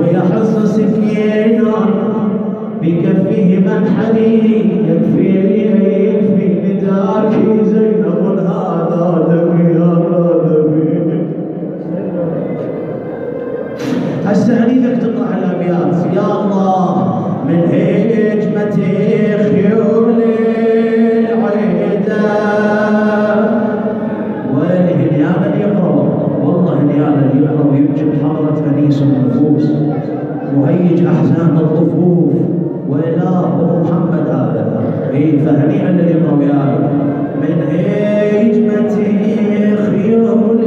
ويحص سكينا بكفه منحني يكفي يكفي نداك زينب هذا دمي هذا دمي. هسه اريدك تقرا الأبيات يا الله من هجمة خيول العيدة ويبجي بحضرة أنيس النفوس مهيج أحزان الطفوف وإله محمد هذا. إيه فهنيئا يقرأ وياي من هجمة خيول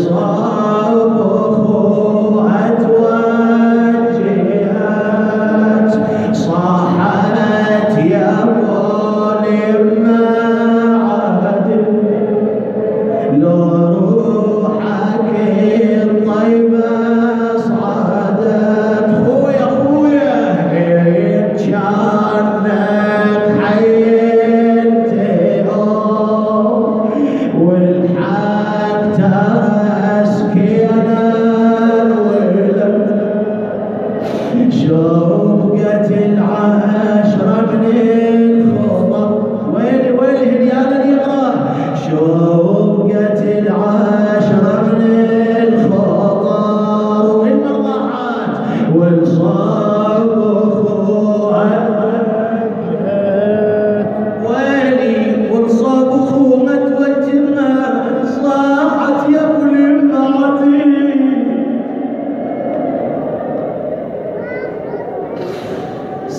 Oh.